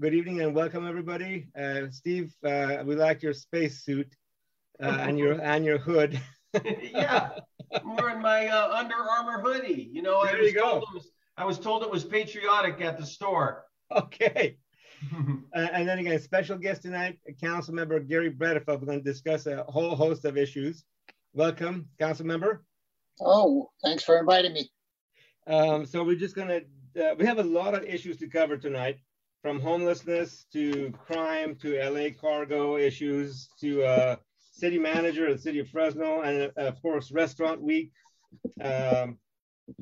good evening and welcome everybody. Uh, Steve, uh, we like your space suit uh, and your and your hood. yeah, I'm wearing my uh, Under Armour hoodie. You know, there I was you go. told it was I was told it was patriotic at the store. Okay. Uh, and then again, special guest tonight, Council Member Garry Bredefeld. We're going to discuss a whole host of issues. Welcome, Council Member. Oh, thanks for inviting me. Um, so we're just going to, uh, we have a lot of issues to cover tonight, from homelessness to crime to LA cargo issues to uh, city manager of the city of Fresno, and uh, of course, restaurant week, um,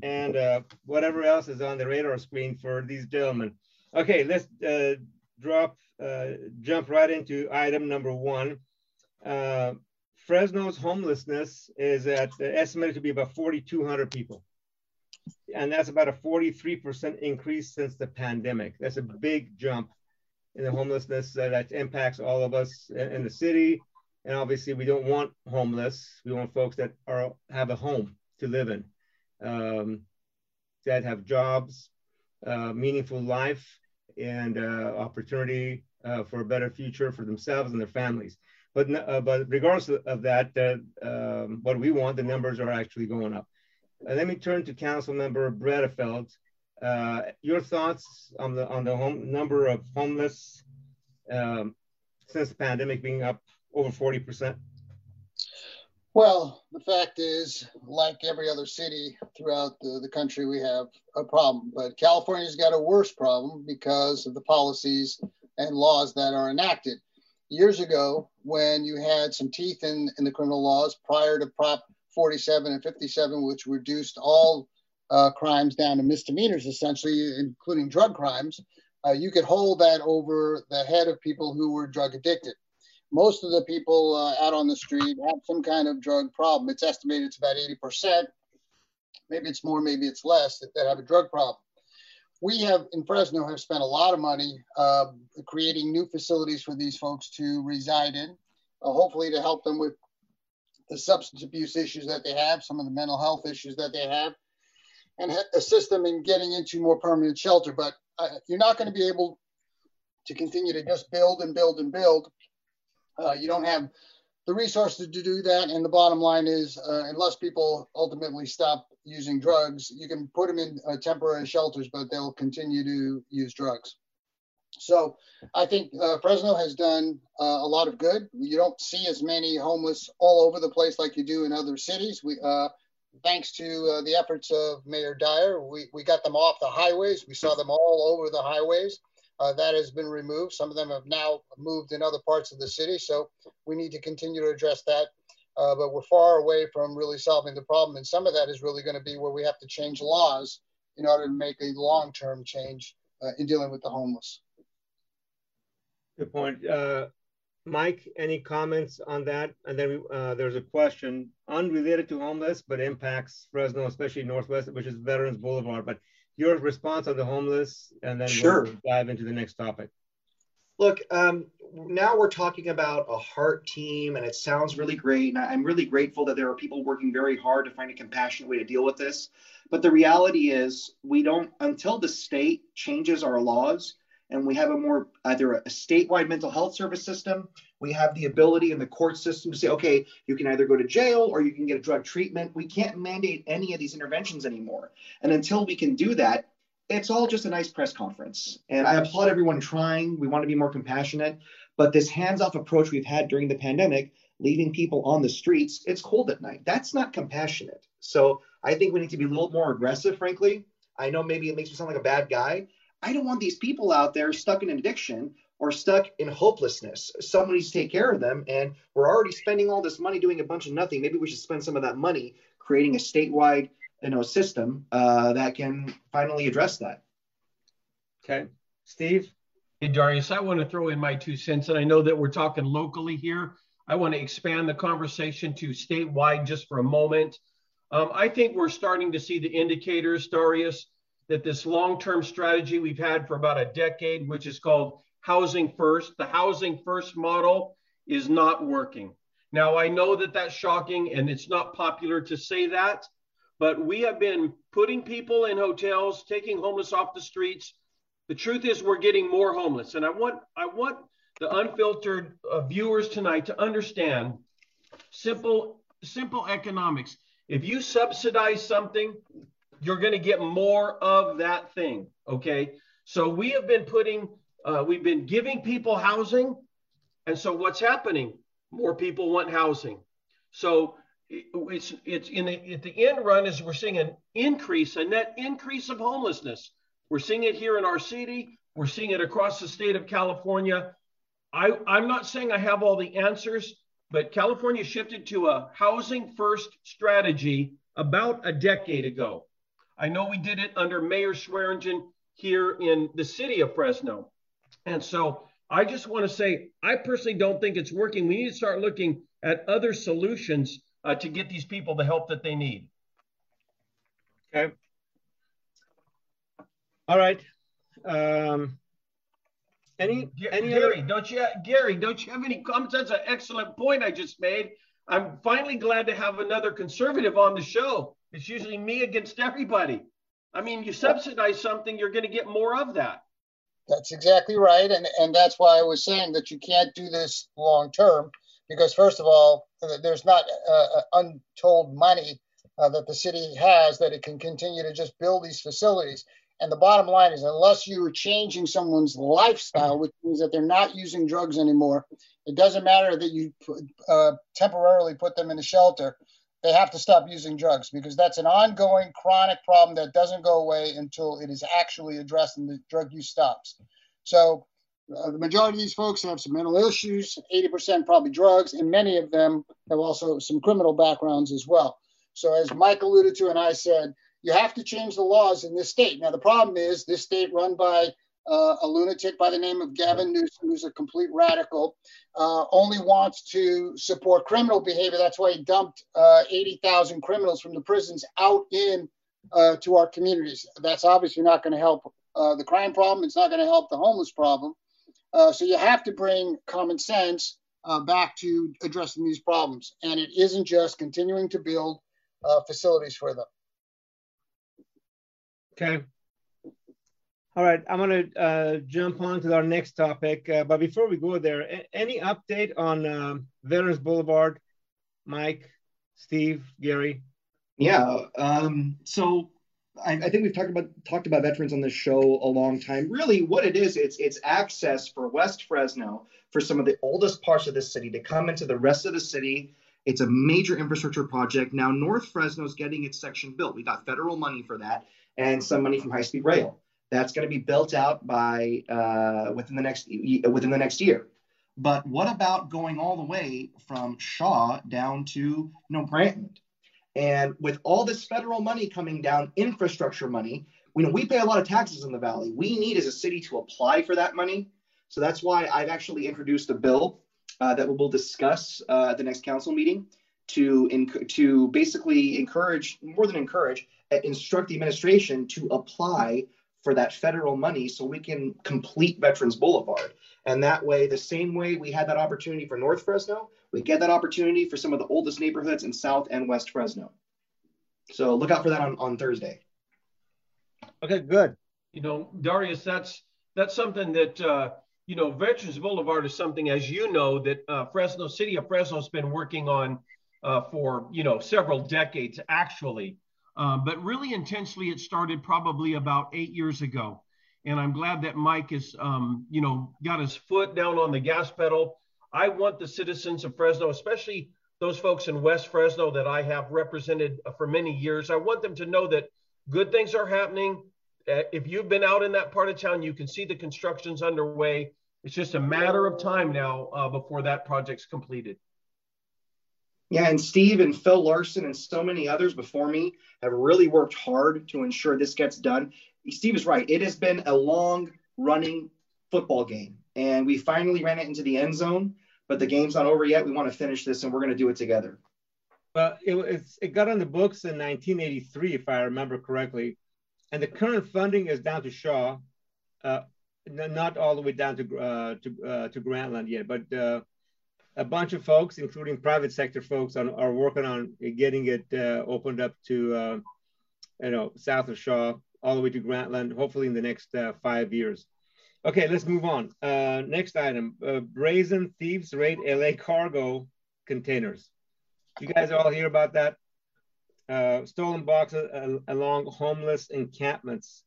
and uh, whatever else is on the radar screen for these gentlemen. Okay, let's uh, drop, uh, jump right into item number one. Uh, Fresno's homelessness is at estimated to be about 4,200 people. And that's about a 43% increase since the pandemic. That's a big jump in the homelessness that impacts all of us in the city. And obviously, we don't want homeless. We want folks that are have a home to live in, um, that have jobs, uh, meaningful life and uh, opportunity uh, for a better future for themselves and their families. But, uh, but regardless of that, um, what we want, the numbers are actually going up. Let me turn to Council Member Bredefeld. your thoughts on the on the home, number of homeless um, since the pandemic being up over 40%? Well, the fact is, like every other city throughout the, the country, we have a problem. But California's got a worse problem because of the policies and laws that are enacted. Years ago, when you had some teeth in, in the criminal laws prior to Prop 47 and 57, which reduced all uh, crimes down to misdemeanors, essentially, including drug crimes, uh, you could hold that over the head of people who were drug addicted most of the people uh, out on the street have some kind of drug problem. It's estimated it's about 80%. Maybe it's more, maybe it's less that, that have a drug problem. We have in Fresno have spent a lot of money uh, creating new facilities for these folks to reside in, uh, hopefully to help them with the substance abuse issues that they have, some of the mental health issues that they have, and assist them in getting into more permanent shelter. But uh, you're not going to be able to continue to just build and build and build uh, you don't have the resources to do that. And the bottom line is, uh, unless people ultimately stop using drugs, you can put them in uh, temporary shelters, but they'll continue to use drugs. So I think uh, Fresno has done uh, a lot of good. You don't see as many homeless all over the place like you do in other cities. We, uh, thanks to the efforts of Mayor Dyer, we, we got them off the highways. We saw them all over the highways uh, that has been removed. Some of them have now moved in other parts of the city. So we need to continue to address that. Uh, but we're far away from really solving the problem. And some of that is really going to be where we have to change laws in order to make a long term change uh, in dealing with the homeless. Good point. Uh, Mike, any comments on that? And then uh, there's a question unrelated to homeless, but impacts Fresno, especially Northwest, which is Veterans Boulevard. But your response on the homeless, and then sure. we'll dive into the next topic. Look, um, now we're talking about a heart team, and it sounds really great. And I'm really grateful that there are people working very hard to find a compassionate way to deal with this. But the reality is, we don't, until the state changes our laws and we have a more either a statewide mental health service system. We have the ability in the court system to say okay you can either go to jail or you can get a drug treatment. We can't mandate any of these interventions anymore. And until we can do that it's all just a nice press conference. And i applaud everyone trying. We want to be more compassionate. But this hands-off approach we've had during the pandemic leaving people on the streets it's cold at night. That's not compassionate. So i think we need to be a little more aggressive frankly. I know maybe it makes me sound like a bad guy I don't want these people out there stuck in addiction or stuck in hopelessness. Someone needs to take care of them. And we're already spending all this money doing a bunch of nothing. Maybe we should spend some of that money creating a statewide you know, system uh, that can finally address that. Okay. Steve? Hey, Darius, I want to throw in my two cents. And I know that we're talking locally here. I want to expand the conversation to statewide just for a moment. Um, I think we're starting to see the indicators, Darius, that this long-term strategy we've had for about a decade, which is called housing first, the housing first model is not working. Now, I know that that's shocking and it's not popular to say that, but we have been putting people in hotels, taking homeless off the streets The truth is, we're getting more homeless, and I want I want the unfiltered uh, viewers tonight to understand simple simple economics. If you subsidize something, you're going to get more of that thing. Okay, so we have been putting uh, we've been giving people housing, and so what's happening? More people want housing. So it's it's in the at the end run is we're seeing an increase, a net increase of homelessness. We're seeing it here in our city. We're seeing it across the state of California. I, I'm not saying I have all the answers, but California shifted to a housing first strategy about a decade ago. I know we did it under Mayor Swearingen here in the city of Fresno. And so I just want to say, I personally don't think it's working. We need to start looking at other solutions uh, to get these people the help that they need. Okay. All right. Um, any, any Garry, other? don't you, Garry, don't you have any comments? That's an excellent point I just made. I'm finally glad to have another conservative on the show. It's usually me against everybody. I mean, you subsidize something, you're going to get more of that. That's exactly right. And, and that's why I was saying that you can't do this long term because, first of all, there's not uh, untold money uh, that the city has that it can continue to just build these facilities. And the bottom line is, unless you are changing someone's lifestyle, which means that they're not using drugs anymore, it doesn't matter that you uh, temporarily put them in a shelter. They have to stop using drugs because that's an ongoing chronic problem that doesn't go away until it is actually addressed and the drug use stops. So, uh, the majority of these folks have some mental issues, 80% probably drugs, and many of them have also some criminal backgrounds as well. So, as Mike alluded to, and I said, you have to change the laws in this state. Now, the problem is this state run by uh, a lunatic by the name of Gavin Newsom, who's a complete radical, uh, only wants to support criminal behavior. That's why he dumped uh, 80,000 criminals from the prisons out in uh, to our communities. That's obviously not going to help uh, the crime problem. It's not going to help the homeless problem. Uh, so you have to bring common sense back to addressing these problems. And it isn't just continuing to build facilities for them. Okay. All right, I'm going to uh, jump on to our next topic. Uh, but before we go there, any update on uh, Veterans Boulevard? Mike, Steve, Garry? Yeah. Um, so I, I, think we've talked about talked about veterans on this show a long time. Really, what it is, it's it's access for West Fresno for some of the oldest parts of the city to come into the rest of the city. It's a major infrastructure project. Now North Fresno is getting its section built. We got federal money for that and some money from high speed rail. That's going to be built out by uh, within the next within the next year. But what about going all the way from Shaw down to you know? And with all this federal money coming down, infrastructure money, we know we pay a lot of taxes in the valley. We need as a city to apply for that money. So that's why I've actually introduced a bill uh, that we'll discuss uh, at the next council meeting to inc- to basically encourage more than encourage uh, instruct the administration to apply for that federal money so we can complete Veterans Boulevard. And that way, the same way we had that opportunity for North Fresno, we get that opportunity for some of the oldest neighborhoods in South and West Fresno. So look out for that on, on Thursday. Okay, good. You know, Darius, that's that's something that uh, you know, Veterans Boulevard is something, as you know, that uh, Fresno City of Fresno has been working on uh, for you know several decades, actually. Uh, but really intensely, it started probably about eight years ago. And I'm glad that Mike has, um, you know, got his foot down on the gas pedal. I want the citizens of Fresno, especially those folks in West Fresno that I have represented uh, for many years, I want them to know that good things are happening. Uh, if you've been out in that part of town, you can see the construction's underway. It's just a matter of time now uh, before that project's completed. Yeah, and Steve and Phil Larson and so many others before me have really worked hard to ensure this gets done. Steve is right. It has been a long running football game, and we finally ran it into the end zone, but the game's not over yet. We want to finish this, and we're going to do it together. Well, it, it got on the books in 1983, if I remember correctly, and the current funding is down to Shaw, uh, not all the way down to uh, to uh, to Grantland yet, but uh, a bunch of folks, including private sector folks, are, are working on getting it uh, opened up to, uh, you know, south of Shaw all the way to Grantland, hopefully in the next uh, five years. Okay, let's move on. Uh, next item, uh, brazen thieves raid LA cargo containers. You guys all hear about that? Uh, stolen boxes along homeless encampments.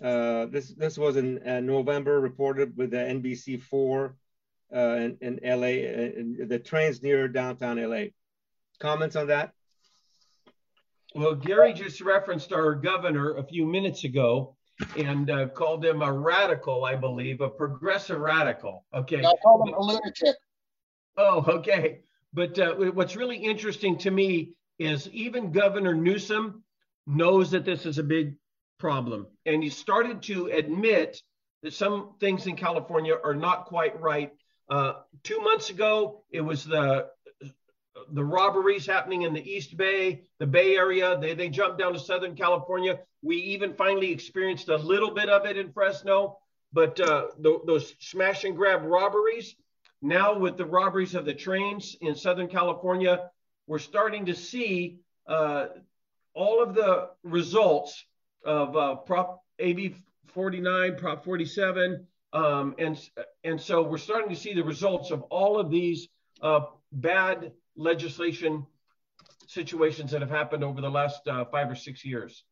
This this was in November, reported with the NBC4 uh, in, in LA, in the trains near downtown LA. Comments on that? Well, Garry just referenced our governor a few minutes ago and uh, called him a radical, I believe, a progressive radical. Okay. I called him a lunatic. Oh, okay. But uh, what's really interesting to me is even Governor Newsom knows that this is a big problem. And he started to admit that some things in California are not quite right. Uh, two months ago, it was the the robberies happening in the East Bay, the Bay Area. They, they jumped down to Southern California. We even finally experienced a little bit of it in Fresno. But uh, those smash and grab robberies, now with the robberies of the trains in Southern California, we're starting to see uh, all of the results of uh, Prop AB 49, Prop 47. Um, and, and so we're starting to see the results of all of these uh, bad legislation situations that have happened over the last uh, five or six years.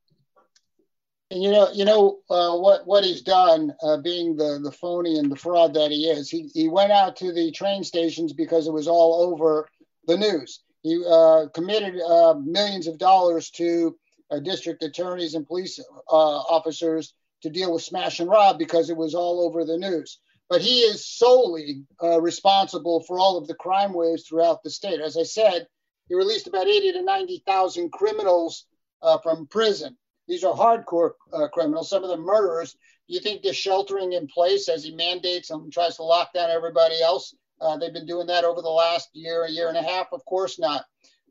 And you know, you know uh, what what he's done, uh, being the the phony and the fraud that he is. He he went out to the train stations because it was all over the news. He uh, committed uh, millions of dollars to uh, district attorneys and police officers to deal with smash and rob because it was all over the news but he is solely uh, responsible for all of the crime waves throughout the state. As I said, he released about 80 to 90,000 criminals uh, from prison. These are hardcore uh, criminals, some of them murderers. You think they're sheltering in place as he mandates and tries to lock down everybody else? Uh, they've been doing that over the last year, a year and a half? Of course not.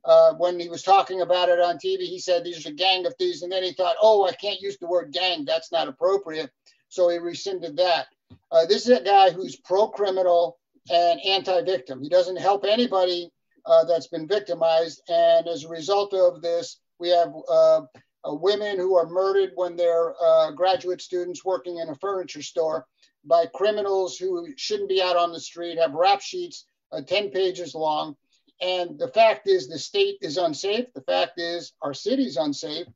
Uh, when he was talking about it on TV, he said these are a gang of thieves. And then he thought, oh, I can't use the word gang. That's not appropriate. So he rescinded that. Uh, this is a guy who's pro criminal and anti victim. He doesn't help anybody uh, that's been victimized. And as a result of this, we have uh, uh women who are murdered when they're uh, graduate students working in a furniture store by criminals who shouldn't be out on the street, have rap sheets uh, 10 pages long. And the fact is, the state is unsafe. The fact is, our city is unsafe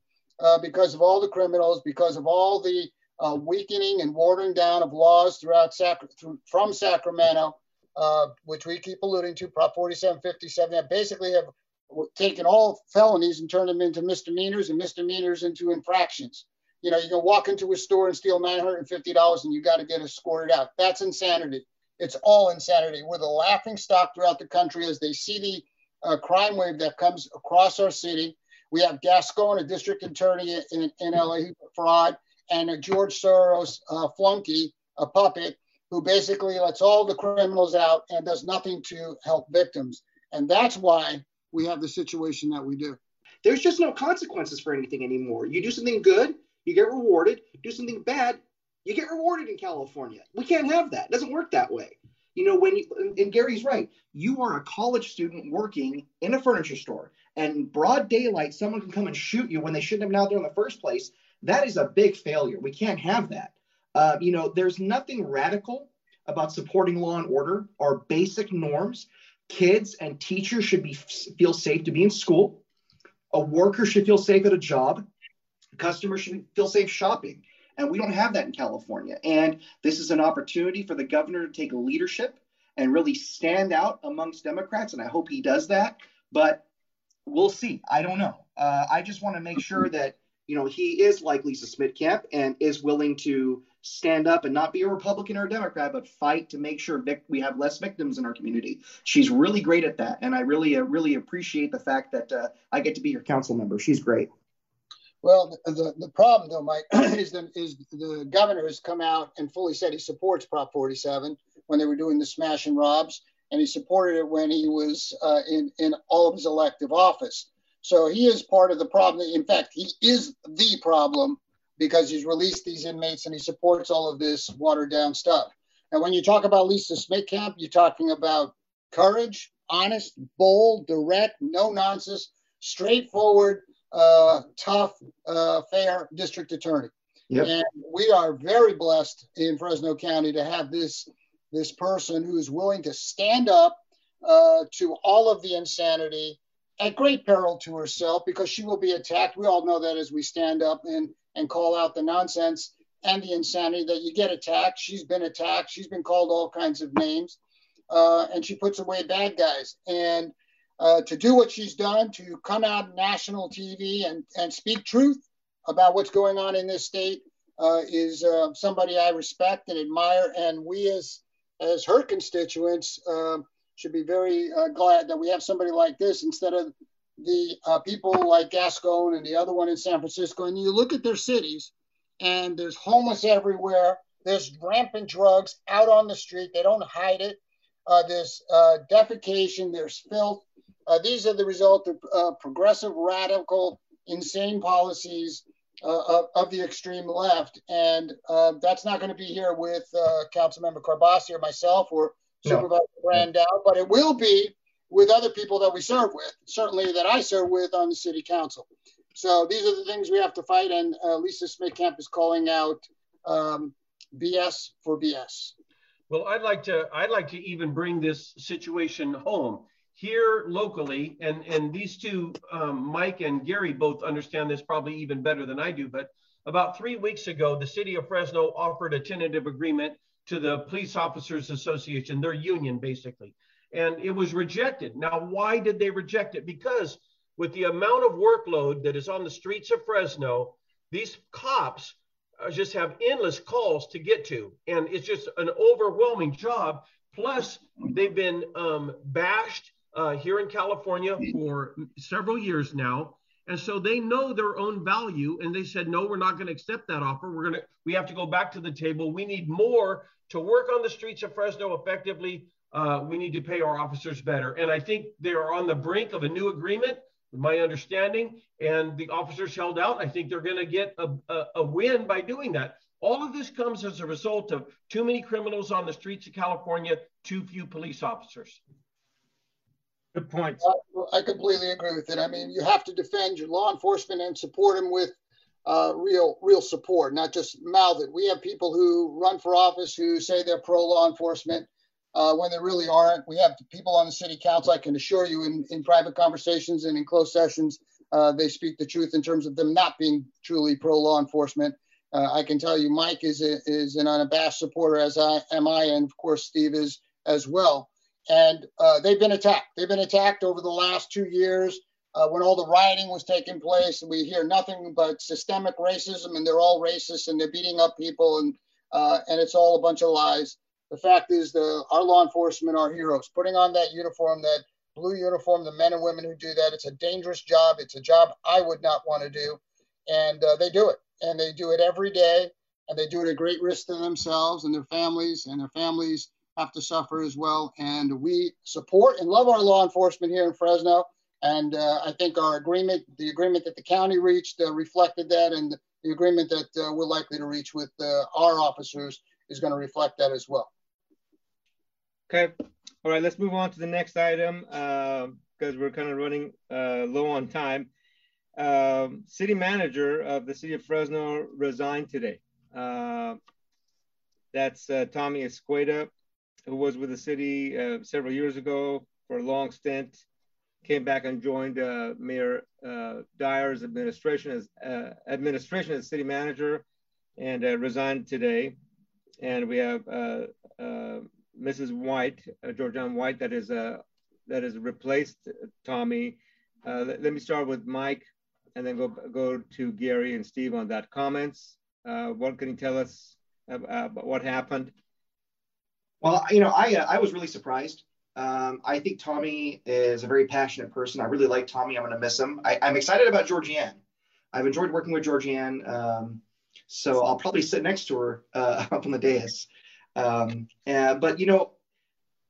because of all the criminals, because of all the uh, weakening and watering down of laws throughout Sac- through, from Sacramento, uh, which we keep alluding to, Prop 4757, that basically have taken all felonies and turned them into misdemeanors and misdemeanors into infractions. You know, you can walk into a store and steal $950 and you got to get it scored out. That's insanity. It's all insanity. We're the laughing stock throughout the country as they see the uh, crime wave that comes across our city. We have Gascon, a district attorney in, in LA, fraud and a George Soros uh, flunky, a puppet, who basically lets all the criminals out and does nothing to help victims. And that's why we have the situation that we do. There's just no consequences for anything anymore. You do something good, you get rewarded. Do something bad, you get rewarded in California. We can't have that. It doesn't work that way. You know, when you, and Garry's right, you are a college student working in a furniture store, and broad daylight, someone can come and shoot you when they shouldn't have been out there in the first place. That is a big failure. We can't have that. Uh, you know, there's nothing radical about supporting law and order. Our basic norms. Kids and teachers should be feel safe to be in school. A worker should feel safe at a job. Customers should feel safe shopping. And we don't have that in California. And this is an opportunity for the governor to take leadership and really stand out amongst Democrats. And I hope he does that. But we'll see. I don't know. Uh, I just want to make sure that you know, he is like Lisa Smittcamp and is willing to stand up and not be a Republican or a Democrat, but fight to make sure vic- we have less victims in our community. She's really great at that, and I really, uh, really appreciate the fact that uh, I get to be your council member. She's great. Well, the, the problem though, Mike, is the, is the governor has come out and fully said he supports Prop 47 when they were doing the smash and robs, and he supported it when he was uh, in in all of his elective office. So he is part of the problem. In fact, he is the problem because he's released these inmates and he supports all of this watered down stuff. And when you talk about Lisa Smittcamp, you're talking about courage, honest, bold, direct, no nonsense, straightforward, uh, tough, uh, fair district attorney. Yep. And we are very blessed in Fresno County to have this this person who is willing to stand up uh, to all of the insanity at great peril to herself because she will be attacked. We all know that as we stand up and, and call out the nonsense and the insanity that you get attacked. She's been attacked. She's been called all kinds of names. Uh, and she puts away bad guys. And uh, to do what she's done, to come out on national TV and, and speak truth about what's going on in this state, uh, is uh, somebody I respect and admire. And we, as as her constituents, uh, should be very uh, glad that we have somebody like this instead of the uh, people like Gascon and the other one in San Francisco. And you look at their cities, and there's homeless everywhere. There's rampant drugs out on the street. They don't hide it. Uh, there's uh, defecation. There's filth. Uh, these are the result of progressive, radical, insane policies of, of, the extreme left. And that's not going to be here with Councilmember Karbassi or myself or Supervisor no. Brandau, but it will be with other people that we serve with, certainly that I serve with on the city council. So these are the things we have to fight, and uh, Lisa Smittcamp is calling out um, BS for BS. Well, I'd like to I'd like to even bring this situation home here locally, and and these two, um, Mike and Gary, both understand this probably even better than I do. But about three weeks ago, the city of Fresno offered a tentative agreement to the Police Officers Association, their union basically. And it was rejected. Now, why did they reject it? Because with the amount of workload that is on the streets of Fresno, these cops uh, just have endless calls to get to. And it's just an overwhelming job. Plus, they've been um, bashed uh, here in California for several years now. And so they know their own value and they said, no, we're not going to accept that offer. We're going to, we have to go back to the table. We need more to work on the streets of Fresno effectively. Uh, we need to pay our officers better. And I think they are on the brink of a new agreement, my understanding. And the officers held out. I think they're going to get a, a, a win by doing that. All of this comes as a result of too many criminals on the streets of California, too few police officers. Good point. I completely agree with it. I mean, you have to defend your law enforcement and support them with uh, real, real support, not just mouth it. We have people who run for office who say they're pro law enforcement uh, when they really aren't. We have people on the city council. I can assure you, in, in private conversations and in closed sessions, uh, they speak the truth in terms of them not being truly pro law enforcement. Uh, I can tell you, Mike is a, is an unabashed supporter, as I am I, and of course Steve is as well and uh, they've been attacked. They've been attacked over the last two years uh, when all the rioting was taking place. And We hear nothing but systemic racism, and they're all racist, and they're beating up people, and uh, and it's all a bunch of lies. The fact is, the our law enforcement are heroes. Putting on that uniform, that blue uniform, the men and women who do that, it's a dangerous job. It's a job I would not want to do, and uh, they do it, and they do it every day, and they do it at great risk to themselves and their families, and their families have to suffer as well. And we support and love our law enforcement here in Fresno. And uh, I think our agreement, the agreement that the county reached, uh, reflected that, and the agreement that uh, we're likely to reach with uh, our officers is going to reflect that as well. Okay. All right. Let's move on to the next item because uh, we're kind of running uh, low on time. Um, city manager of the city of Fresno resigned today. that's Tommy Esqueda who was with the city uh, several years ago for a long stint, came back and joined uh, Mayor uh, Dyer's administration as uh, administration as city manager, and uh, resigned today. And we have uh, Mrs. White, Georgianne White, that is that has replaced Tommy. Let, let, me start with Mike, and then go go to Garry and Steve on that comments. what can you tell us about what happened? Well, you know, I uh, I was really surprised. Um, I think Tommy is a very passionate person. I really like Tommy. I'm going to miss him. I, am excited about Georgianne. I've enjoyed working with Georgianne. Um, so I'll probably sit next to her uh, up on the dais. Um, and, but, you know,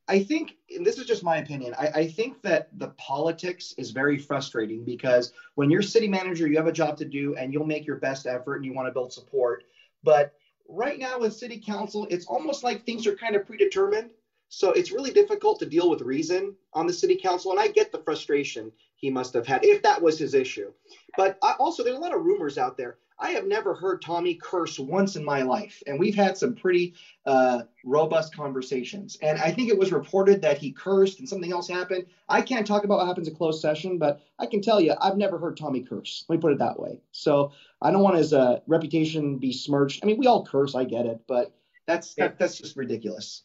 I think, and this is just my opinion, I, I, think that the politics is very frustrating because when you're city manager, you have a job to do and you'll make your best effort and you want to build support. But right now with city council, it's almost like things are kind of predetermined. So it's really difficult to deal with reason on the city council. And I get the frustration he must have had if that was his issue. But I, also, there's a lot of rumors out there. I have never heard Tommy curse once in my life, and we've had some pretty uh, robust conversations. And I think it was reported that he cursed and something else happened. I can't talk about what happens in closed session, but I can tell you I've never heard Tommy curse. Let me put it that way. So I don't want his uh, reputation be smirched. I mean, we all curse, I get it, but that's that, that's just ridiculous.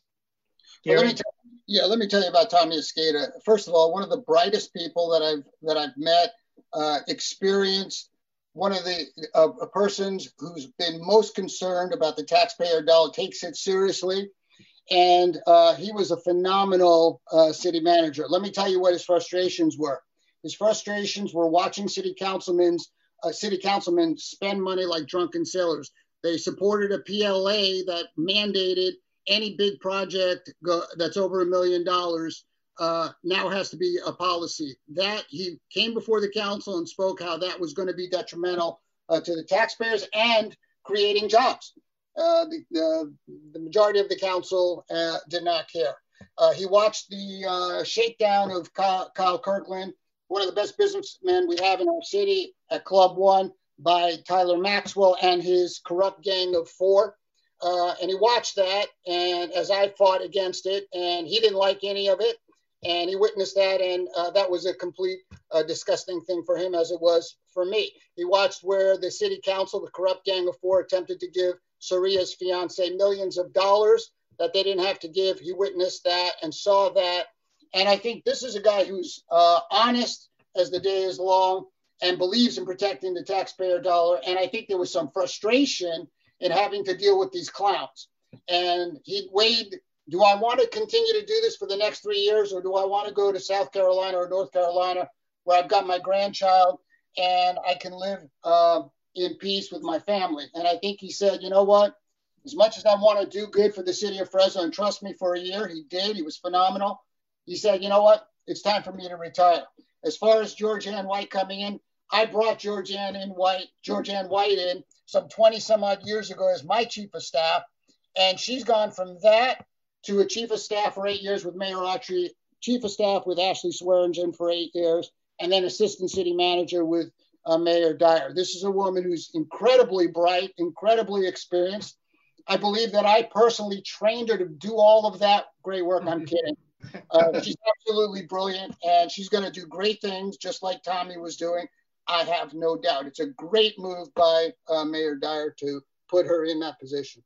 Well, let me tell, yeah, let me tell you about Tommy Esqueda. First of all, one of the brightest people that I've that I've met, uh, experienced one of the uh, persons who's been most concerned about the taxpayer dollar takes it seriously. And uh, he was a phenomenal uh, city manager. Let me tell you what his frustrations were. His frustrations were watching city councilmen's uh, city councilmen spend money like drunken sailors. They supported a pla that mandated any big project go, that's over a million dollars uh, now has to be a policy. That he came before the council and spoke how that was going to be detrimental uh, to the taxpayers and creating jobs. Uh, the, the, majority of the council uh, did not care. Uh, he watched the uh, shakedown of Kyle, Kyle, Kirkland, one of the best businessmen we have in our city at Club One by Tyler Maxwell and his corrupt gang of four. and he watched that, and as I fought against it, and he didn't like any of it and he witnessed that, and uh, that was a complete uh, disgusting thing for him, as it was for me. He watched where the city council, the corrupt gang of four, attempted to give Soria's fiance millions of dollars that they didn't have to give. He witnessed that and saw that, and I think this is a guy who's uh, honest as the day is long and believes in protecting the taxpayer dollar. And I think there was some frustration in having to deal with these clowns. And he weighed do I want to continue to do this for the next three years, or do I want to go to South Carolina or North Carolina where I've got my grandchild and I can live uh, in peace with my family? And I think he said, you know what? As much as I want to do good for the city of Fresno and trust me for a year, he did. He was phenomenal. He said, you know what? It's time for me to retire. As far as Georgianne White coming in, I brought Georgianne in White, Georgianne White in some 20 some odd years ago as my chief of staff. And she's gone from that to a chief of staff for eight years with Mayor Autry, chief of staff with Ashley Swearingen for eight years, and then assistant city manager with uh, Mayor Dyer. This is a woman who's incredibly bright, incredibly experienced. I believe that I personally trained her to do all of that great work. I'm kidding. Uh, she's absolutely brilliant, and she's going to do great things, just like Tommy was doing. I have no doubt. It's a great move by uh, Mayor Dyer to put her in that position.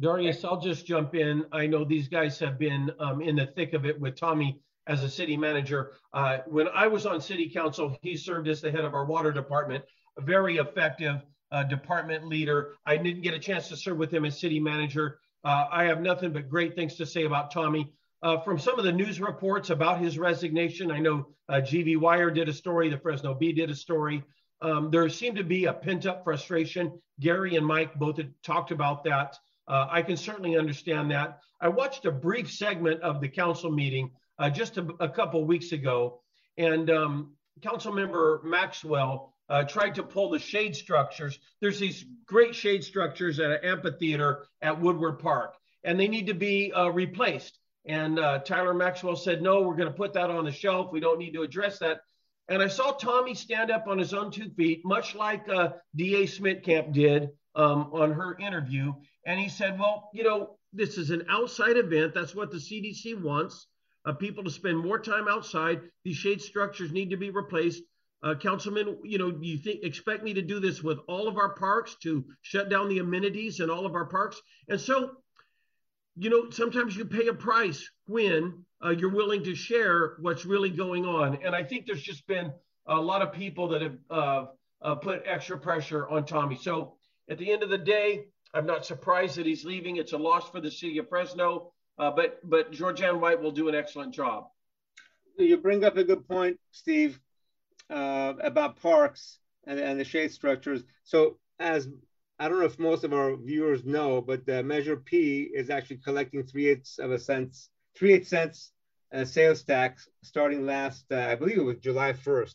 Darius, I'll just jump in. I know these guys have been um, in the thick of it with Tommy as a city manager. Uh, when I was on city council, he served as the head of our water department, a very effective uh, department leader. I didn't get a chance to serve with him as city manager. Uh, I have nothing but great things to say about Tommy. Uh, from some of the news reports about his resignation, I know uh, GV Wire did a story, the Fresno Bee did a story. Um, there seemed to be a pent up frustration. Garry and Mike both had talked about that. Uh, I can certainly understand that. I watched a brief segment of the council meeting uh, just a, a, couple weeks ago, and um, Council Member Maxwell uh, tried to pull the shade structures. There's these great shade structures at an amphitheater at Woodward Park, and they need to be uh, replaced. And uh, Tyler Maxwell said, no, we're going to put that on the shelf. We don't need to address that. And I saw Tommy stand up on his own two feet, much like uh, D.A. Smittcamp did um, on her interview. And he said, well, you know, this is an outside event. That's what the CDC wants uh, people to spend more time outside. These shade structures need to be replaced. Uh, Councilman, you know, you think expect me to do this with all of our parks to shut down the amenities in all of our parks? And so, you know, sometimes you pay a price when uh, you're willing to share what's really going on. And I think there's just been a lot of people that have uh, uh, put extra pressure on Tommy. So at the end of the day, I'm not surprised that he's leaving. It's a loss for the city of Fresno, uh, but but Georgianne White will do an excellent job. You bring up a good point, Steve, uh, about parks and, and the shade structures. So as I don't know if most of our viewers know, but the Measure P is actually collecting three eighths of a cents, three eight cents uh, sales tax starting last, uh, I believe it was July 1st.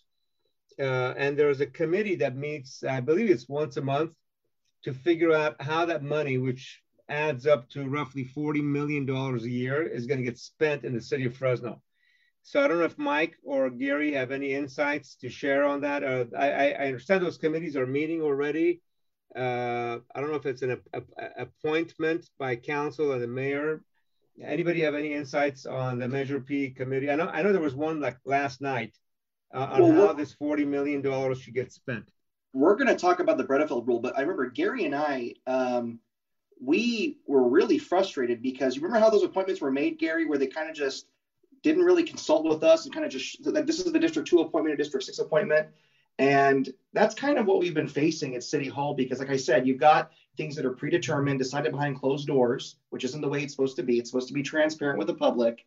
Uh, and there's a committee that meets, I believe it's once a month, to figure out how that money, which adds up to roughly $40 million a year, is going to get spent in the city of Fresno. So I don't know if Mike or Garry have any insights to share on that. Uh, I, I, understand those committees are meeting already. Uh, I don't know if it's an a, a, appointment by council and the mayor. Anybody have any insights on the Measure P committee? I know I know there was one like last night uh, on well, how this forty million dollars should get spent. We're going to talk about the Bredefeld rule, but I remember Garry and I um, we were really frustrated because you remember how those appointments were made, Garry, where they kind of just didn't really consult with us and kind of just like this is the District Two appointment, a District Six appointment, and that's kind of what we've been facing at City Hall because, like I said, you've got things that are predetermined, decided behind closed doors, which isn't the way it's supposed to be. It's supposed to be transparent with the public.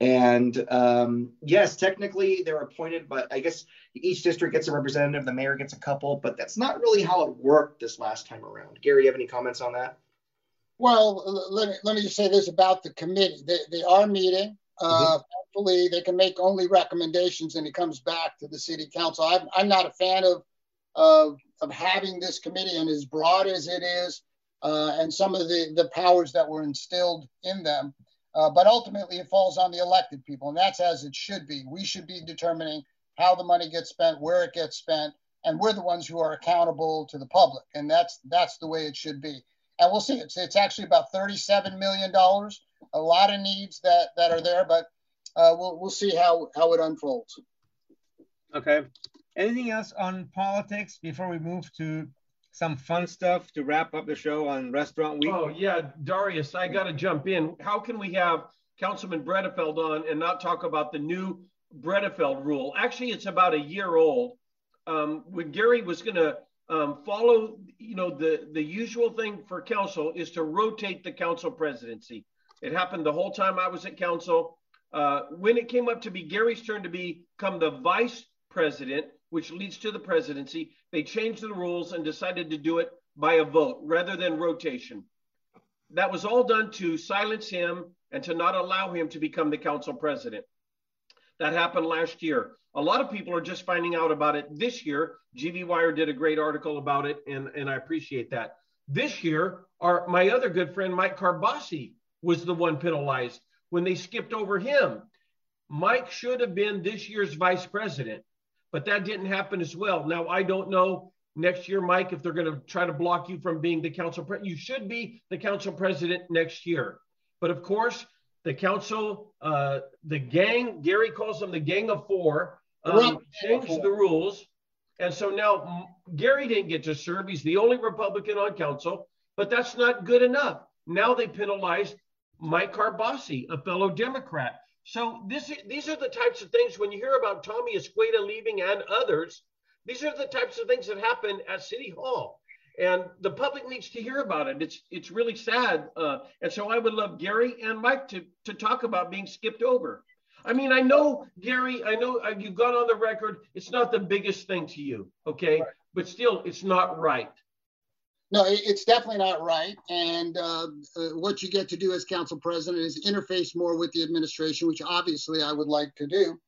And um, yes, technically they're appointed, but I guess each district gets a representative, the mayor gets a couple, but that's not really how it worked this last time around. Garry, you have any comments on that? Well, let me, let me just say this about the committee. They, they are meeting. Uh, mm-hmm. Hopefully, they can make only recommendations and it comes back to the city council. I'm, I'm not a fan of, of, of having this committee and as broad as it is uh, and some of the, the powers that were instilled in them. Uh, but ultimately, it falls on the elected people, and that's as it should be. We should be determining how the money gets spent, where it gets spent, and we're the ones who are accountable to the public, and that's that's the way it should be and we'll see. It's it's actually about thirty-seven million dollars. A lot of needs that that are there, but uh, we'll we'll see how how it unfolds. Okay. Anything else on politics before we move to some fun stuff to wrap up the show on Restaurant Week? Oh yeah, Darius, I got to jump in. How can we have Councilman Bredefeld on and not talk about the new Bredefeld rule? Actually, it's about a year old. Um, when Garry was going to um, follow, you know, the, the usual thing for council is to rotate the council presidency. It happened the whole time I was at council. Uh, when it came up to be Garry's turn to become the vice president, which leads to the presidency, they changed the rules and decided to do it by a vote rather than rotation. That was all done to silence him and to not allow him to become the council president. That happened last year. A lot of people are just finding out about it this year. GV Wire did a great article about it, and, and I appreciate that. This year, our my other good friend Mike Karbassi was the one penalized when they skipped over him. Mike should have been this year's vice president, but that didn't happen as well. Now I don't know next year, Mike, if they're going to try to block you from being the council president. You should be the council president next year. But of course, the council, uh, the gang, Garry calls them the gang of four, um, changed the rules. And so now Garry didn't get to serve. He's the only Republican on council, but that's not good enough. Now they penalized Mike Karbassi, a fellow Democrat. So this, these are the types of things when you hear about Tommy Esqueda leaving and others, these are the types of things that happen at City Hall. And the public needs to hear about it. It's it's really sad. Uh, and so I would love Garry and Mike to to talk about being skipped over. I mean, I know, Garry, I know uh, you've gone on the record. It's not the biggest thing to you, okay? Right. But still, it's not right. No, it's definitely not right. And uh, uh, what you get to do as council president is interface more with the administration, which obviously I would like to do.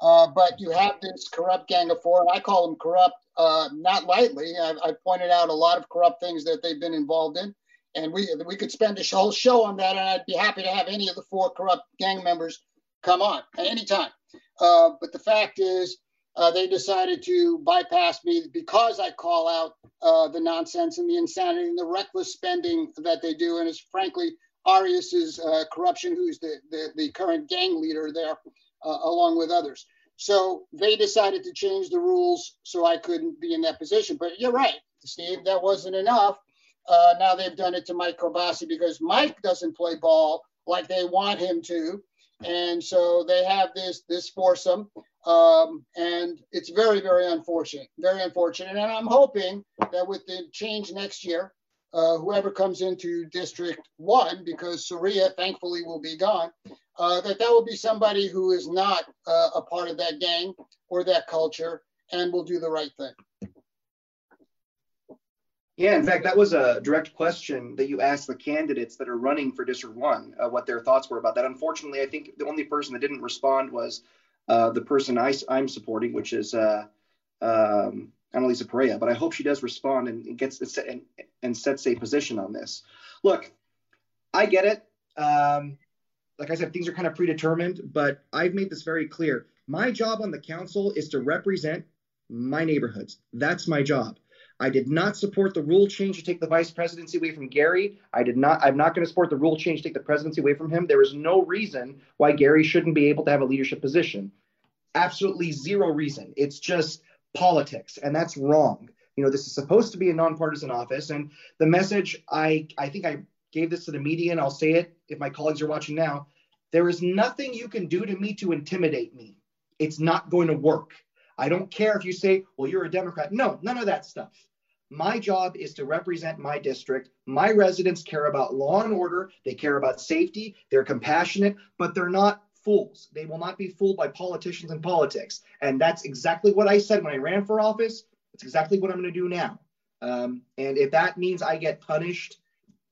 Uh, but you have this corrupt gang of four, and I call them corrupt uh, not lightly. I've, I've, pointed out a lot of corrupt things that they've been involved in. And we, we could spend a whole show on that, and I'd be happy to have any of the four corrupt gang members come on at any time. Uh, but the fact is, uh, they decided to bypass me because I call out uh, the nonsense and the insanity and the reckless spending that they do. And it's frankly Arias's uh, corruption, who's the, the, the, current gang leader there, uh, along with others. So they decided to change the rules so I couldn't be in that position. But you're right, Steve, that wasn't enough. Uh, now they've done it to Mike Karbassi because Mike doesn't play ball like they want him to and so they have this this foursome, um, and it's very very unfortunate, very unfortunate. And I'm hoping that with the change next year, uh, whoever comes into District One, because Soria thankfully will be gone, uh, that that will be somebody who is not uh, a part of that gang or that culture and will do the right thing. Yeah, in fact, that was a direct question that you asked the candidates that are running for District 1, uh, what their thoughts were about that. Unfortunately, I think the only person that didn't respond was uh, the person I, am supporting, which is uh, um, Annalisa Perea. But I hope she does respond and gets and, and sets a position on this. Look, I get it. Um, like I said, things are kind of predetermined, but I've made this very clear. My job on the council is to represent my neighborhoods. That's my job. I did not support the rule change to take the vice presidency away from Garry. I did not. I'm not going to support the rule change to take the presidency away from him. There is no reason why Garry shouldn't be able to have a leadership position. Absolutely zero reason. It's just politics, and that's wrong. You know, this is supposed to be a nonpartisan office, and the message I I think I gave this to the media, and I'll say it if my colleagues are watching now. There is nothing you can do to me to intimidate me. It's not going to work. I don't care if you say, well, you're a Democrat. No, none of that stuff. My job is to represent my district. My residents care about law and order. They care about safety. They're compassionate, but they're not fools. They will not be fooled by politicians and politics. And that's exactly what I said when I ran for office. It's exactly what I'm going to do now. Um, and if that means I get punished,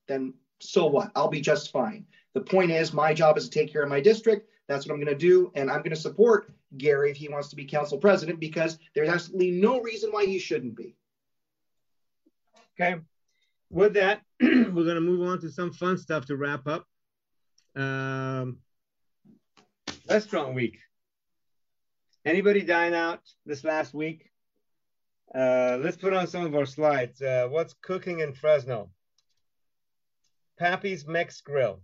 then so what? I'll be just fine. The point is, my job is to take care of my district. That's what I'm going to do. And I'm going to support Garry if he wants to be council president because there's absolutely no reason why he shouldn't be. Okay. With that, we're going to move on to some fun stuff to wrap up. Um, restaurant week. Anybody dine out this last week? Uh, let's put on some of our slides. Uh, what's cooking in Fresno? Pappy's Mex Grill.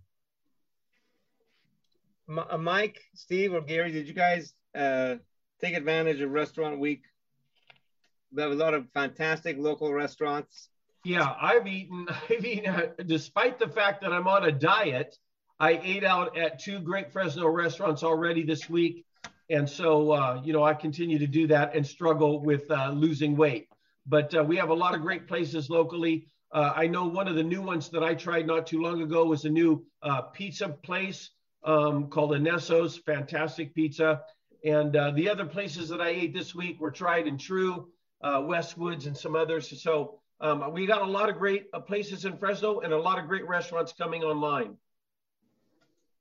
M uh, Mike, Steve, or Garry, did you guys uh, take advantage of Restaurant Week? We have a lot of fantastic local restaurants. Yeah, I've eaten. I've eaten. Uh, despite the fact that I'm on a diet, I ate out at two great Fresno restaurants already this week, and so uh, you know I continue to do that and struggle with uh, losing weight. But uh, we have a lot of great places locally. Uh, I know one of the new ones that I tried not too long ago was a new uh, pizza place um, called Anesso's. Fantastic pizza. And the other places that I ate this week were tried and true, Westwoods and some others. So um, we got a lot of great uh, places in Fresno and a lot of great restaurants coming online.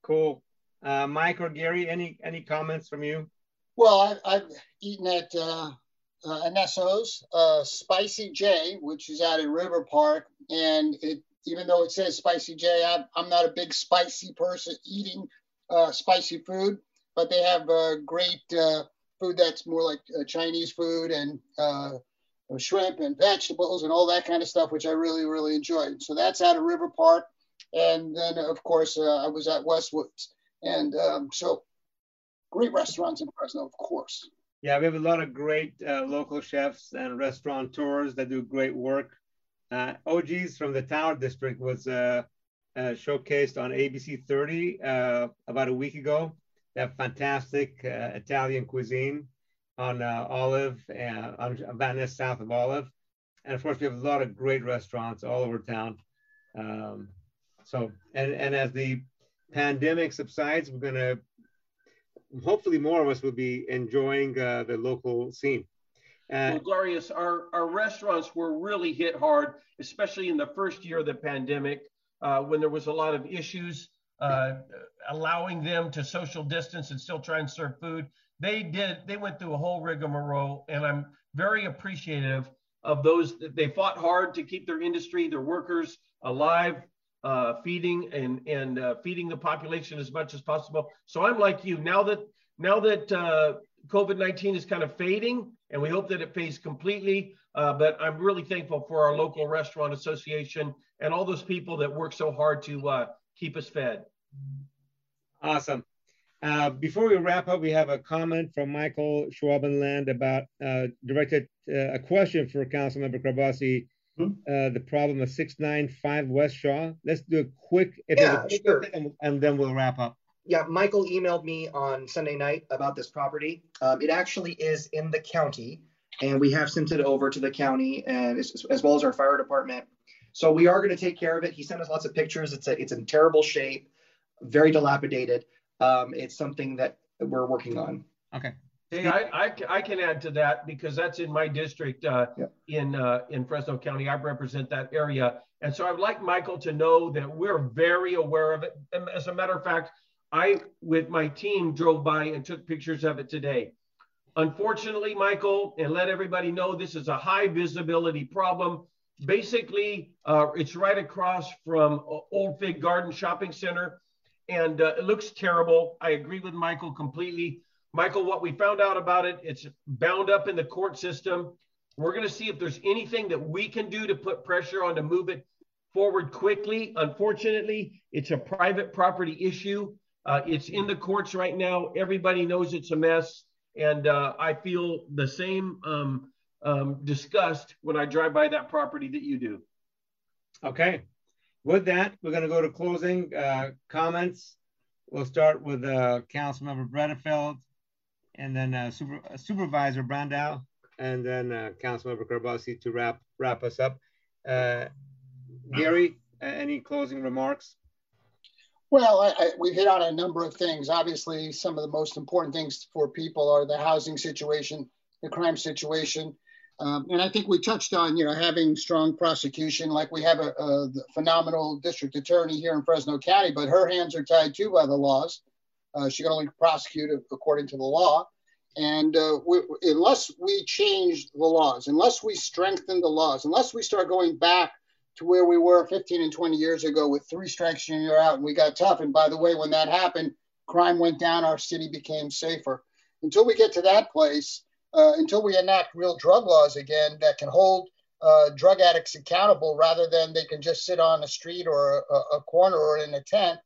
Cool. Uh, Mike or Garry, any any comments from you? Well, I, have eaten at uh, uh, Anesso's, uh, Spicy J, which is out in River Park, and it even though it says Spicy J, I'm, I'm not a big spicy person eating uh, spicy food, but they have uh, great uh, food that's more like uh, Chinese food and uh, shrimp and vegetables and all that kind of stuff, which I really, really enjoyed. So that's out of River Park. And then, of course, uh, I was at Westwoods. And um, so great restaurants in Fresno, of course. Yeah, we have a lot of great uh, local chefs and restaurateurs that do great work. OG's from the Tower District was showcased on ABC 30 uh, about a week ago. Have fantastic uh, Italian cuisine on uh, Olive and on Van Ness south of Olive. And of course, we have a lot of great restaurants all over town. Um, so, and, and as the pandemic subsides, we're going to hopefully more of us will be enjoying uh, the local scene. Uh, well, Darius, our, our restaurants were really hit hard, especially in the first year of the pandemic, uh, when there was a lot of issues uh, allowing them to social distance and still try and serve food. They did they went through a whole rigmarole and i'm very appreciative of those they fought hard to keep their industry their workers alive uh, feeding and and uh, feeding the population as much as possible. So i'm like you now that now that uh, covid-19 is kind of fading and we hope that it fades completely uh, but i'm really thankful for our local restaurant association and all those people that work so hard to uh, keep us fed awesome uh, before we wrap up, we have a comment from Michael Schwabenland about uh, directed uh, a question for Councilmember Karbassi. Hmm? Uh, the problem of 695 West Shaw. Let's do a quick, yeah, sure. and, and, then we'll wrap up. Yeah, Michael emailed me on Sunday night about this property. Um, it actually is in the county, and we have sent it over to the county and as, as well as our fire department. So we are going to take care of it. He sent us lots of pictures. It's a, it's in terrible shape, very dilapidated um, it's something that we're working on. Okay. Hey, I, I, I, can add to that because that's in my district uh, yep. in uh, in Fresno County. I represent that area, and so I'd like Michael to know that we're very aware of it. And as a matter of fact, I with my team drove by and took pictures of it today. Unfortunately, Michael, and let everybody know this is a high visibility problem. Basically, uh, it's right across from Old Fig Garden Shopping Center and uh, it looks terrible. I agree with Michael completely. Michael, what we found out about it, it's bound up in the court system. We're going to see if there's anything that we can do to put pressure on to move it forward quickly. Unfortunately, it's a private property issue. Uh, it's in the courts right now. Everybody knows it's a mess. And uh, I feel the same um, um, disgust when I drive by that property that you do. Okay. With that, we're going to go to closing uh, comments. We'll start with uh, Councilmember Bredefeld and then uh, Super, uh, Supervisor Brandau and then uh, Councilmember Karbassi to wrap wrap us up. Uh, Garry, any closing remarks? Well, I, I, we've hit on a number of things. Obviously, some of the most important things for people are the housing situation, the crime situation, um, and I think we touched on, you know, having strong prosecution. Like we have a, a phenomenal district attorney here in Fresno County, but her hands are tied too by the laws. Uh, she can only prosecute according to the law. And uh, we, unless we change the laws, unless we strengthen the laws, unless we start going back to where we were 15 and 20 years ago with three strikes and you're out, and we got tough. And by the way, when that happened, crime went down, our city became safer. Until we get to that place, uh, until we enact real drug laws again that can hold uh, drug addicts accountable rather than they can just sit on a street or a, a corner or in a tent,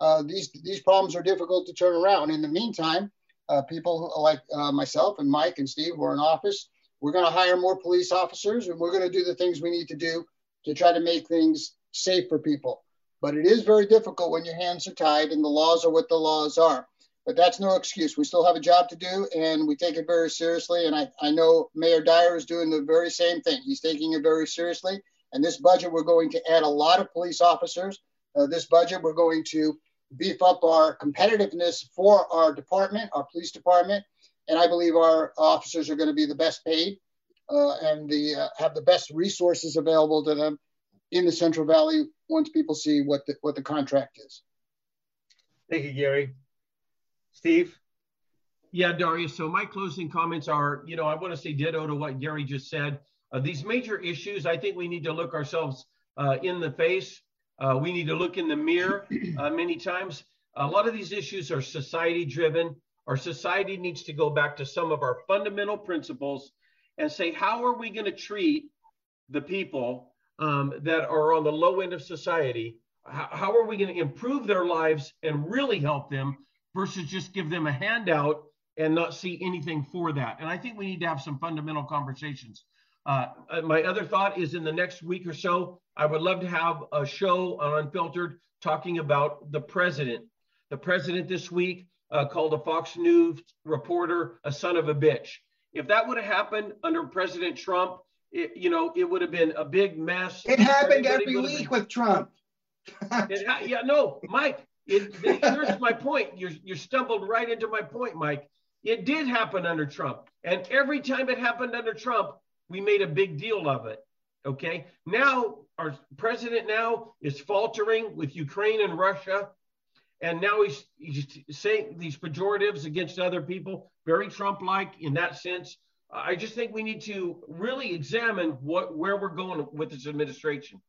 uh, these these problems are difficult to turn around. In the meantime, uh, people like uh, myself and Mike and Steve who are in office, we're going to hire more police officers and we're going to do the things we need to do to try to make things safe for people. But it is very difficult when your hands are tied and the laws are what the laws are. But that's no excuse. We still have a job to do and we take it very seriously. And I, I know Mayor Dyer is doing the very same thing. He's taking it very seriously. And this budget, we're going to add a lot of police officers. Uh, this budget, we're going to beef up our competitiveness for our department, our police department, and I believe our officers are going to be the best paid uh, and the uh, have the best resources available to them in the Central Valley once people see what the, what the contract is. Thank you, Garry. Steve. Yeah, Darius. So my closing comments are, you know, I want to say ditto to what Garry just said. Uh, these major issues, I think we need to look ourselves uh, in the face uh, we need to look in the mirror uh, many times. A lot of these issues are society driven. Our society needs to go back to some of our fundamental principles and say, how are we going to treat the people um, that are on the low end of society? How, how are we going to improve their lives and really help them versus just give them a handout and not see anything for that? And I think we need to have some fundamental conversations. Uh, uh, my other thought is in the next week or so, I would love to have a show on Unfiltered talking about the president. The president this week uh, called a Fox News reporter a son of a bitch. If that would have happened under President Trump, it, you know, it would have been a big mess. It happened every week been, with Trump. it, yeah, no, Mike. It, here's my point. You you stumbled right into my point, Mike. It did happen under Trump, and every time it happened under Trump, we made a big deal of it. Okay. Now, our president now is faltering with Ukraine and Russia. And now he's, he's saying these pejoratives against other people, very Trump like in that sense. I just think we need to really examine what where we're going with this administration.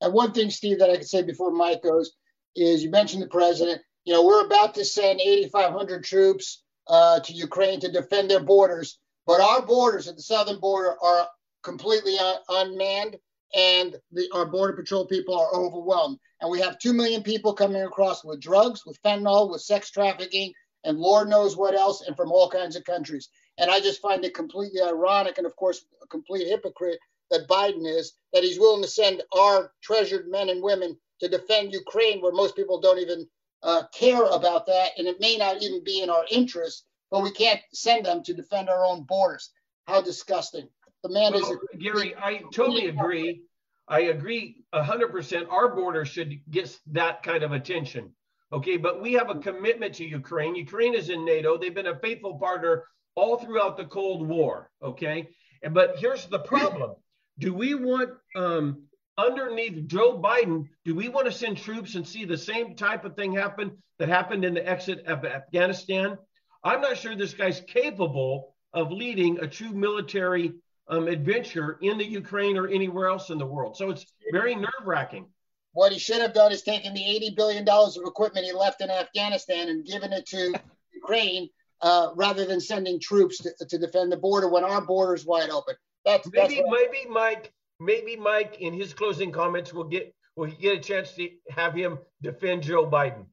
And one thing, Steve, that I could say before Mike goes is you mentioned the president. You know, we're about to send 8,500 troops uh, to Ukraine to defend their borders. But our borders at the southern border are completely un- unmanned, and the, our border patrol people are overwhelmed. And we have 2 million people coming across with drugs, with fentanyl, with sex trafficking, and Lord knows what else, and from all kinds of countries. And I just find it completely ironic and, of course, a complete hypocrite that Biden is, that he's willing to send our treasured men and women to defend Ukraine, where most people don't even uh, care about that. And it may not even be in our interest but we can't send them to defend our own borders. How disgusting. The man well, is. Garry, I totally agree. I agree 100%. Our border should get that kind of attention. Okay, but we have a commitment to Ukraine. Ukraine is in NATO. They've been a faithful partner all throughout the Cold War. Okay, and but here's the problem: Do we want um, underneath Joe Biden? Do we want to send troops and see the same type of thing happen that happened in the exit of Afghanistan? I'm not sure this guy's capable of leading a true military um, adventure in the Ukraine or anywhere else in the world. So it's very nerve wracking. what he should have done is taken the $80 billion of equipment he left in Afghanistan and given it to Ukraine uh, rather than sending troops to, to defend the border when our border is wide open. That's maybe that's maybe Mike maybe Mike in his closing comments will get will get a chance to have him defend Joe Biden.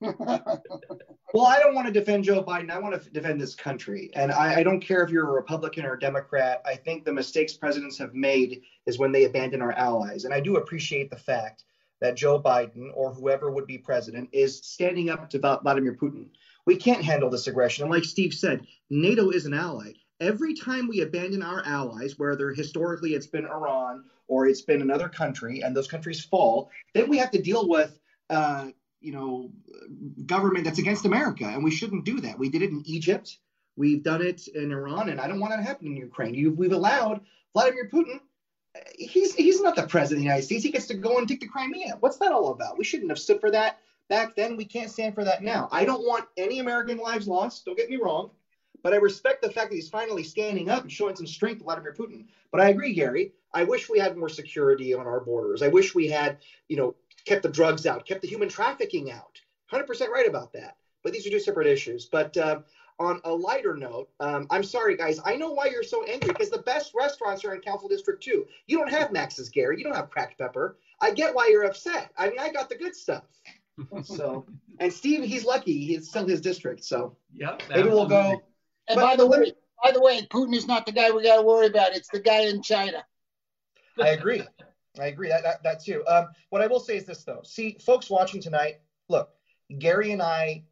well, I don't want to defend Joe Biden. I want to defend this country. And I, I, don't care if you're a Republican or a Democrat. I think the mistakes presidents have made is when they abandon our allies. And I do appreciate the fact that Joe Biden or whoever would be president is standing up to Vladimir Putin. We can't handle this aggression. And like Steve said, NATO is an ally. Every time we abandon our allies, whether historically it's been Iran or it's been another country, and those countries fall, then we have to deal with uh, you know, government that's against America, and we shouldn't do that. We did it in Egypt, we've done it in Iran, and I don't want it to happen in Ukraine. You, we've allowed Vladimir Putin. He's he's not the president of the United States. He gets to go and take the Crimea. What's that all about? We shouldn't have stood for that back then. We can't stand for that now. I don't want any American lives lost. Don't get me wrong. But I respect the fact that he's finally standing up and showing some strength, to Vladimir Putin. But I agree, Garry. I wish we had more security on our borders. I wish we had, you know, kept the drugs out, kept the human trafficking out. 100% right about that. But these are two separate issues. But uh, on a lighter note, um, I'm sorry, guys. I know why you're so angry because the best restaurants are in Council District 2. You don't have Max's, Garry. You don't have cracked pepper. I get why you're upset. I mean, I got the good stuff. so, and Steve, he's lucky. He's still his district. So, yeah, maybe we'll go. And by the way, by the way, Putin is not the guy we got to worry about. It's the guy in China. I agree. I agree. That, that, that too. Um, what I will say is this, though. See, folks watching tonight, look, Garry and I,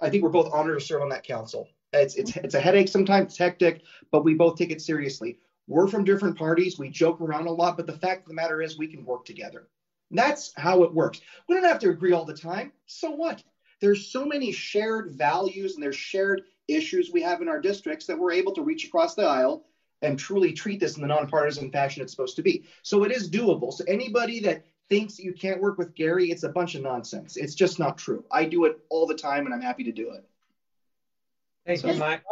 I think we're both honored to serve on that council. It's, it's, it's a headache sometimes, it's hectic, but we both take it seriously. We're from different parties. We joke around a lot, but the fact of the matter is we can work together. That's how it works. We don't have to agree all the time. So what? There's so many shared values and there's shared issues we have in our districts that we're able to reach across the aisle and truly treat this in the nonpartisan fashion it's supposed to be. So it is doable. So anybody that thinks you can't work with Garry, it's a bunch of nonsense. It's just not true. I do it all the time and I'm happy to do it. Thank so, you, Mike.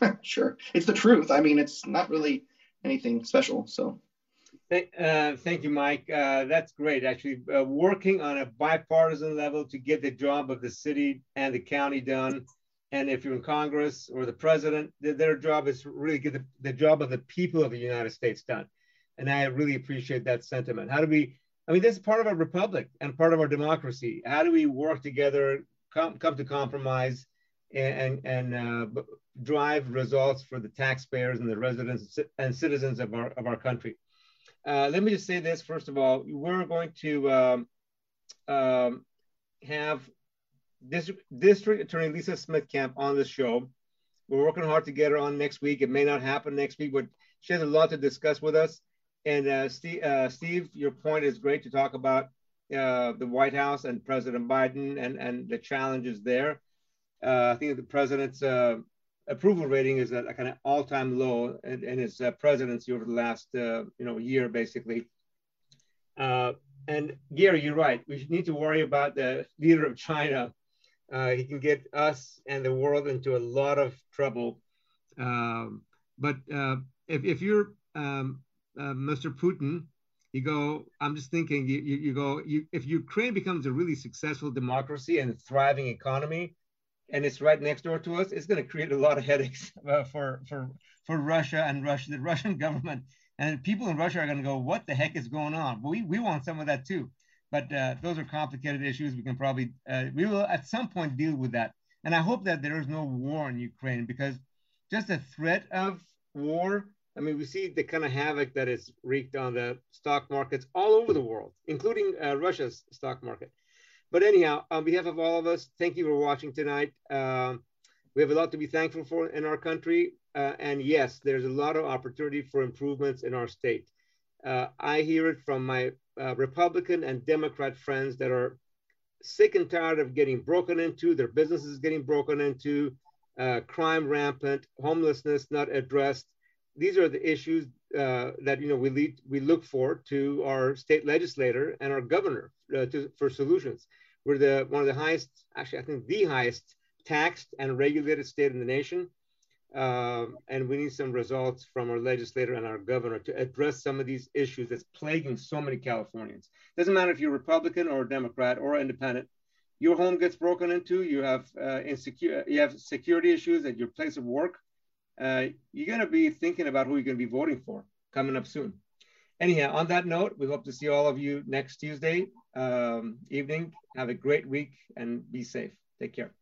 sure. It's the truth. I mean, it's not really anything special. So uh, thank you, Mike. Uh, that's great. Actually, uh, working on a bipartisan level to get the job of the city and the county done and if you're in Congress or the president, their job is really get the, the job of the people of the United States done. And I really appreciate that sentiment. How do we, I mean, this is part of our republic and part of our democracy. How do we work together, come, come to compromise and, and, uh, drive results for the taxpayers and the residents and citizens of our, of our country? Uh, let me just say this, first of all, we're going to um, um, have District, District Attorney Lisa Smittcamp on the show. We're working hard to get her on next week. It may not happen next week, but she has a lot to discuss with us. And uh, Steve, uh, Steve, your point is great to talk about uh, the White House and President Biden and, and the challenges there. Uh, I think the president's uh, approval rating is at a kind of all-time low in, in his uh, presidency over the last you know year, basically. and Garry, you're right. We need to worry about the leader of China uh, he can get us and the world into a lot of trouble. Um, but uh, if, if you're um, uh, Mr. Putin, you go, I'm just thinking, you, you, you go, you, if Ukraine becomes a really successful democracy and thriving economy, and it's right next door to us, it's going to create a lot of headaches uh, for, for, for Russia and Russia, the Russian government. And people in Russia are going to go, what the heck is going on? We, we want some of that too. But uh, those are complicated issues. We can probably, uh, we will at some point deal with that. And I hope that there is no war in Ukraine because just the threat of war, I mean, we see the kind of havoc that is wreaked on the stock markets all over the world, including uh, Russia's stock market. But anyhow, on behalf of all of us, thank you for watching tonight. Um, we have a lot to be thankful for in our country. Uh, and yes, there's a lot of opportunity for improvements in our state. Uh, I hear it from my uh, Republican and Democrat friends that are sick and tired of getting broken into, their businesses getting broken into, uh, crime rampant, homelessness not addressed. These are the issues uh, that you know we lead, we look for to our state legislator and our governor uh, to, for solutions. We're the one of the highest, actually I think the highest taxed and regulated state in the nation. Um, and we need some results from our legislator and our governor to address some of these issues that's plaguing so many Californians. Doesn't matter if you're Republican or Democrat or independent. Your home gets broken into. You have uh, insecure. You have security issues at your place of work. Uh, you're going to be thinking about who you're going to be voting for coming up soon. Anyhow, on that note, we hope to see all of you next Tuesday um, evening. Have a great week and be safe. Take care.